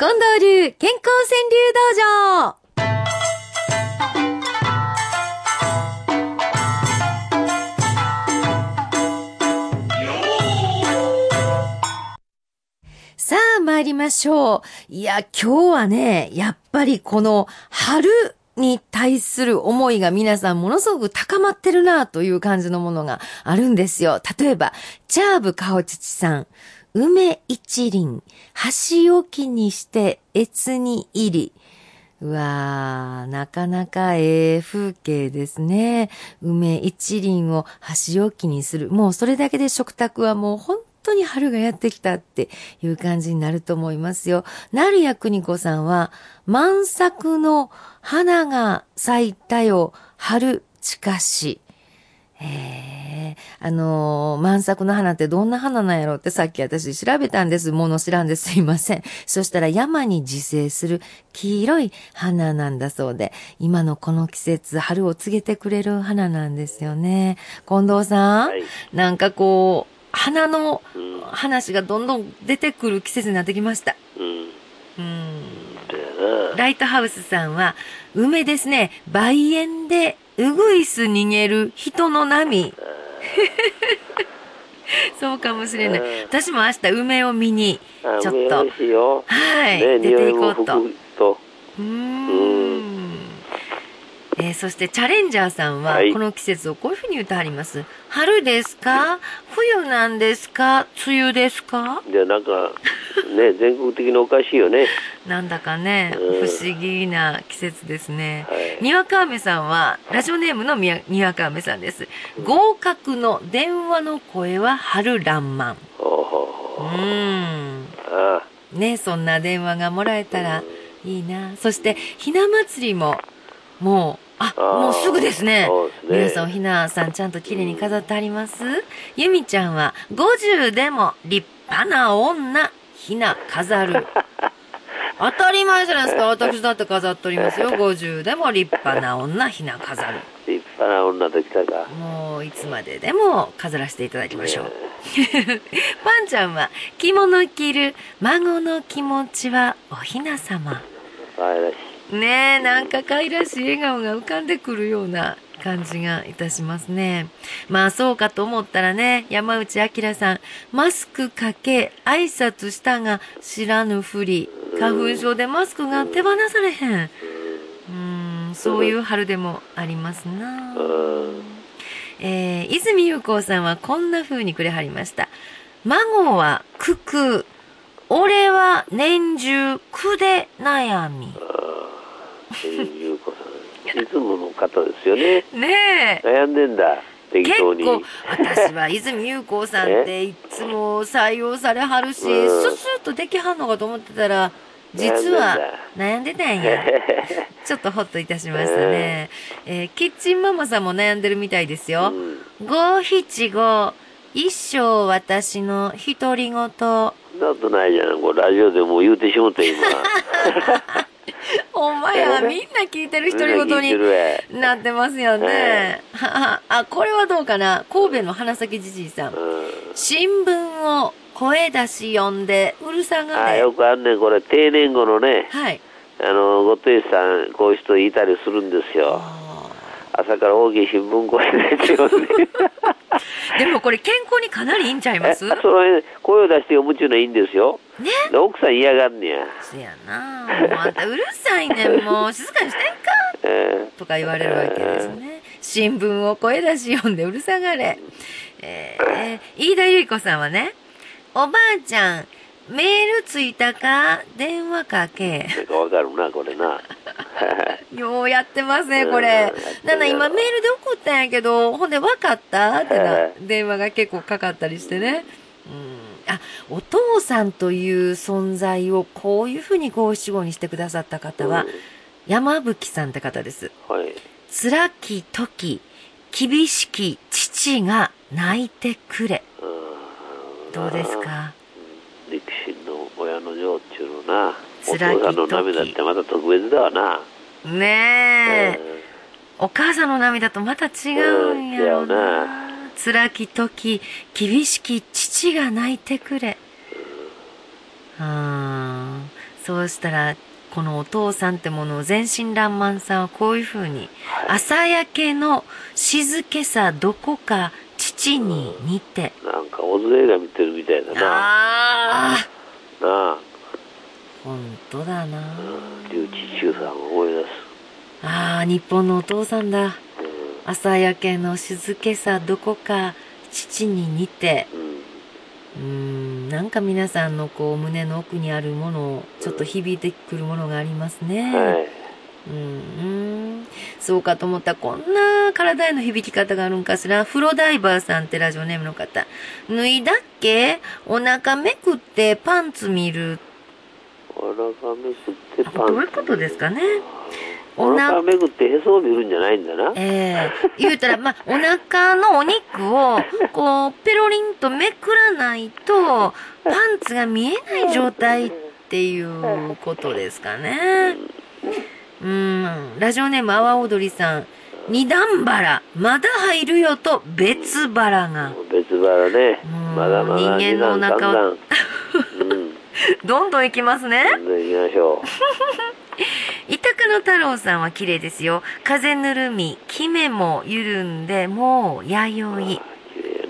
近藤流健康川柳道場さあ、参りましょう。いや、今日はね、やっぱりこの春に対する思いが皆さんものすごく高まってるなという感じのものがあるんですよ。例えば、チャーブカオチチさん。梅一輪、箸置きにして越に入り。うわー、なかなかええ風景ですね。梅一輪を箸置きにする。もうそれだけで食卓はもう本当に春がやってきたっていう感じになると思いますよ。成谷邦子さんは、満作の花が咲いたよ、春近し。ええあのー満作の花ってどんな花なんやろってさっき私調べたんです。もの知らんですいません。そしたら山に自生する黄色い花なんだそうで、今のこの季節、春を告げてくれる花なんですよね。近藤さん、はいなんかこう、花のうん話がどんどん出てくる季節になってきました。うん。うん。ライトハウスさんは、梅ですね、梅園でうぐいす逃げる人の波。そうかもしれないうん。私も明日梅を見に、ちょっと。はい、ね、出ていこうと。うーん。えーそしてチャレンジャーさんははいこの季節をこういうふうに言ってはります。春ですか？冬なんですか？梅雨ですか？で、なんか、ね、全国的におかしいよね。なんだかね、うん不思議な季節ですね。はい。にわか雨さんは、ラジオネームのにわか雨さんです。合格の電話の声は春らんまん。ほうん。あね、そんな電話がもらえたらいいな。そして、ひな祭りも、もう、あ、もうすぐですね。すね皆さん、おひなさんちゃんと綺麗に飾ってありますゆみちゃんは、50でも立派な女、ひな飾る。当たり前じゃないですか。私だって飾っておりますよ。50でも立派な女、ひな飾る。立派な女ときたか。もういつまででも飾らせていただきましょう。パンちゃんは着物着る孫の気持ちはおひな様。可愛らしい。ねえ、なんか可愛らしい笑顔が浮かんでくるような感じがいたしますね。まあそうかと思ったらね、山内明さん、マスクかけ、挨拶したが知らぬふり、花粉症でマスクが手放されへん。うーん、そういう春でもありますな。うん。えー、泉優子さんはこんな風にくれはりました。孫は九九、俺は年中苦で悩み。ゆうこさん。いつもの方ですよね。ねえ。悩んでんだ。適結当に。構、私は泉優子さんっていつも採用されはるし、うんススッとできはんのかと思ってたら、実は悩んでたんや。ちょっとホッといたしましたね。えーキッチンママさんも悩んでるみたいですよ。うん。五七五、一生私の独り言。なことないじゃん。これラジオでもう言うてしもた今。ほんまや、みんな聞いてる独り言になってますよね。ははあ、これはどうかな？神戸の花咲じじいさん。うん。新聞を声出し読んで、うるさがあ、れ。よくあんねん。これ定年後のね。はい。あの、ご亭主さん、こういう人いたりするんですよ。あ朝から大きい新聞こうやって読んで。ー でもこれ健康にかなりいいんちゃいます？えその辺、声を出して読むっていうのはいいんですよ。ねで奥さん嫌がんねや。そやなあんたうるさいねん、もう静かにしてんかえとか言われるわけですね。新聞を声出し読んでうるさがれ。えー、飯田由里子さんはね、おばあちゃん、メールついたか電話かけ。えなんかわかるな、これな。ようやってますね、これうん。なんだ、今メールで送ったんやけど、ほんで分かった？ってなはい、電話が結構かかったりしてね。うん。あ、お父さんという存在をこういうふうに五七五にしてくださった方は、山吹さんって方です。はい。辛き時、厳しき父が泣いてくれ。うんどうですか？力士の親の情っちゅうのな。お父辛き時さんの涙ってまた特別だわな。ねえ。うんお母さんの涙とまた違うんやろうな。辛き時、厳しき父が泣いてくれ。あーそうしたら、このお父さんってものを全身爛漫さんはこういうふうに、朝焼けの静けさどこか父に似て。なんかオズ映画見てるみたいだな。ああ、なあ。本当だな。龍一中さんを思い出す。ああ、日本のお父さんだ。朝焼けの静けさどこか父に似て。うん。うーん、なんか皆さんのこう胸の奥にあるものをちょっと響いてくるものがありますね。はい。うん、うんそうかと思ったらこんな体への響き方があるんかしら。フロダイバーさんってラジオネームの方。脱いだっけ？お腹めくってパンツ見る。お腹めくってパンツ。どういうことですかね？お腹めくってへそを見るんじゃないんだな。ええ言うたら、まあ、お腹のお肉を、こう、ペロリンとめくらないと、パンツが見えない状態っていうことですかね。うん。ラジオネーム、阿波踊りさん。二段腹、まだ入るよと別腹が。別腹ねうん。まだまだ人間のお腹を。どんどん行きますね。どんどん行きましょ 板鹿の太郎さんは綺麗ですよ。風ぬるみ、キメも緩んで、もう、弥生。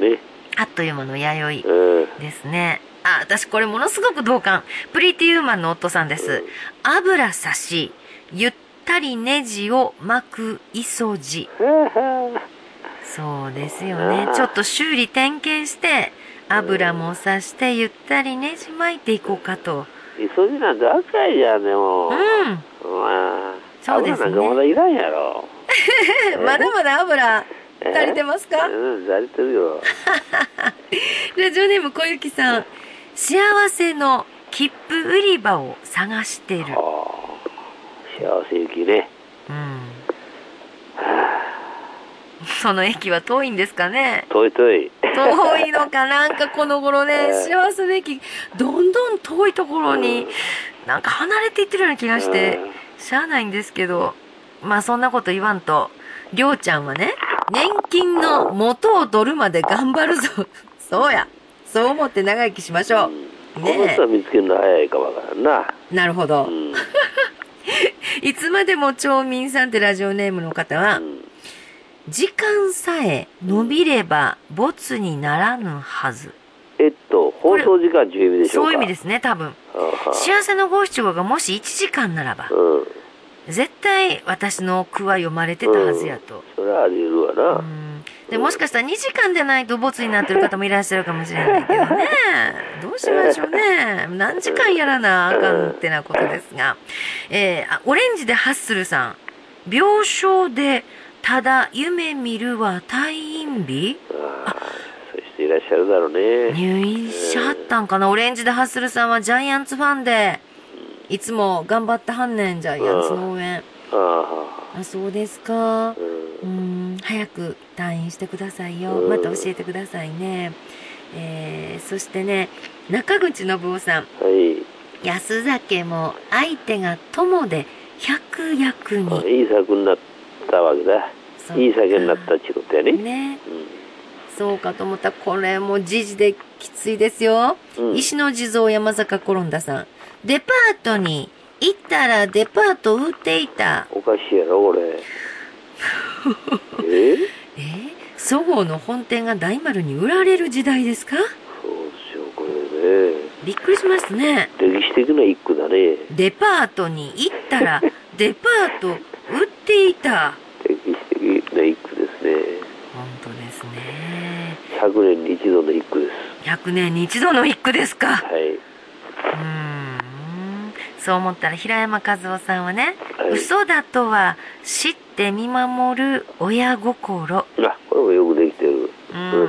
ね。あっという間の弥生。うん。ですね。あ、私これものすごく同感。プリティウーマンの夫さんです。油差し、ゆったりネジを巻く磯地。そうですよね。ちょっと修理点検して、油もさしてゆったりネジ巻いていこうかと。急ぎなんて赤いじゃん、でも。うまあ、そうですねまだいらんやろ。ん。まだまだ油足りてますか？うん、足りてるよ。ラジオネーム小雪さん。幸せの切符売り場を探してる。はあ、幸せ行きね。うん。その駅は遠いんですかね？遠い遠い。遠いのか？なんかこの頃ねええ幸せの駅どんどん遠いところになんか離れていってるような気がしてしゃあないんですけどまあそんなこと言わんとりょうちゃんはね年金の元を取るまで頑張るぞ。そうや。そう思って長生きしましょう。この人は見つけるの早いかわからんな。なるほど。うん。いつまでも町民さんってラジオネームの方はうん。時間さえ伸びれば没にならぬはずと、放送時間という意味でしょうか。。そういう意味ですすね多分。幸せの五七五がもし1時間ならばうん。絶対私の句は読まれてたはずやと、それはあり得るわうな。ん、でもしかしたら2時間でないとボツになってる方もいらっしゃるかもしれないけどね。どうしましょうね。何時間やらなあかんってなことですが、えーあオレンジでハッスルさん。病床でただ夢見るは退院日？あいらっしゃるだろうね。入院しはったんかな？オレンジでハッスルさんはジャイアンツファンでいつも頑張ってはんねんジャイアンツの応援。ああはあそうですか。あ、うん。う。ん早く退院してくださいよ。うん。また教えてくださいね。えー、そしてね中口信夫さん。はい。安酒も相手が友で百役あにいい作になったわけだ。いい酒になったってことやね。ね。うんそうかと思った。らこれも時事できついですよ、うん。石の地蔵山坂コロンダさん。デパートに行ったらデパート売っていた。おかしいやろ、これ。え？え？ーそごうの本店が大丸に売られる時代ですか？そうですよ、これね。びっくりしますね。歴史的な一句だね。デパートに行ったら デパート売っていた。歴史的な一句ですね。本当ですね100年に一度の一句です。100年に一度の一句ですかはい。うーんそう思ったら平山和夫さんはね、はい嘘だとは知って見守る親心あ、これもよくできてる。うーん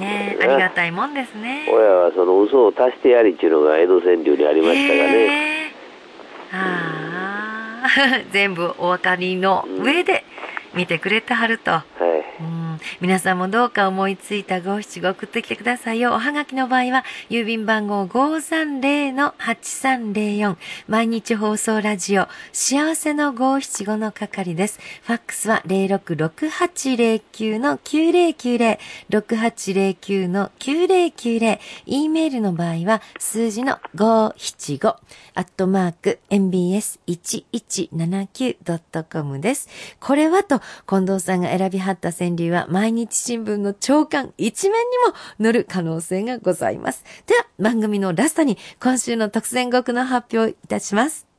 ねえありがたいもんですね親はその嘘を足してやりっていうのが江戸川柳にありましたがね。へえああ 全部お分かりの上で見てくれてはるとはい。うん。皆さんもどうか思いついた五七五送ってきてくださいよ。おはがきの場合は、郵便番号530-8304。毎日放送ラジオ、幸せの五七五の係です。ファックスは066809-9090、6809-9090。e メールの場合は、数字の575、アットマーク、mbs1179.com です。これはと、近藤さんが選びはった川柳は毎日新聞の朝刊一面にも載る可能性がございます。では、番組のラストに、今週の特選国の発表いたします。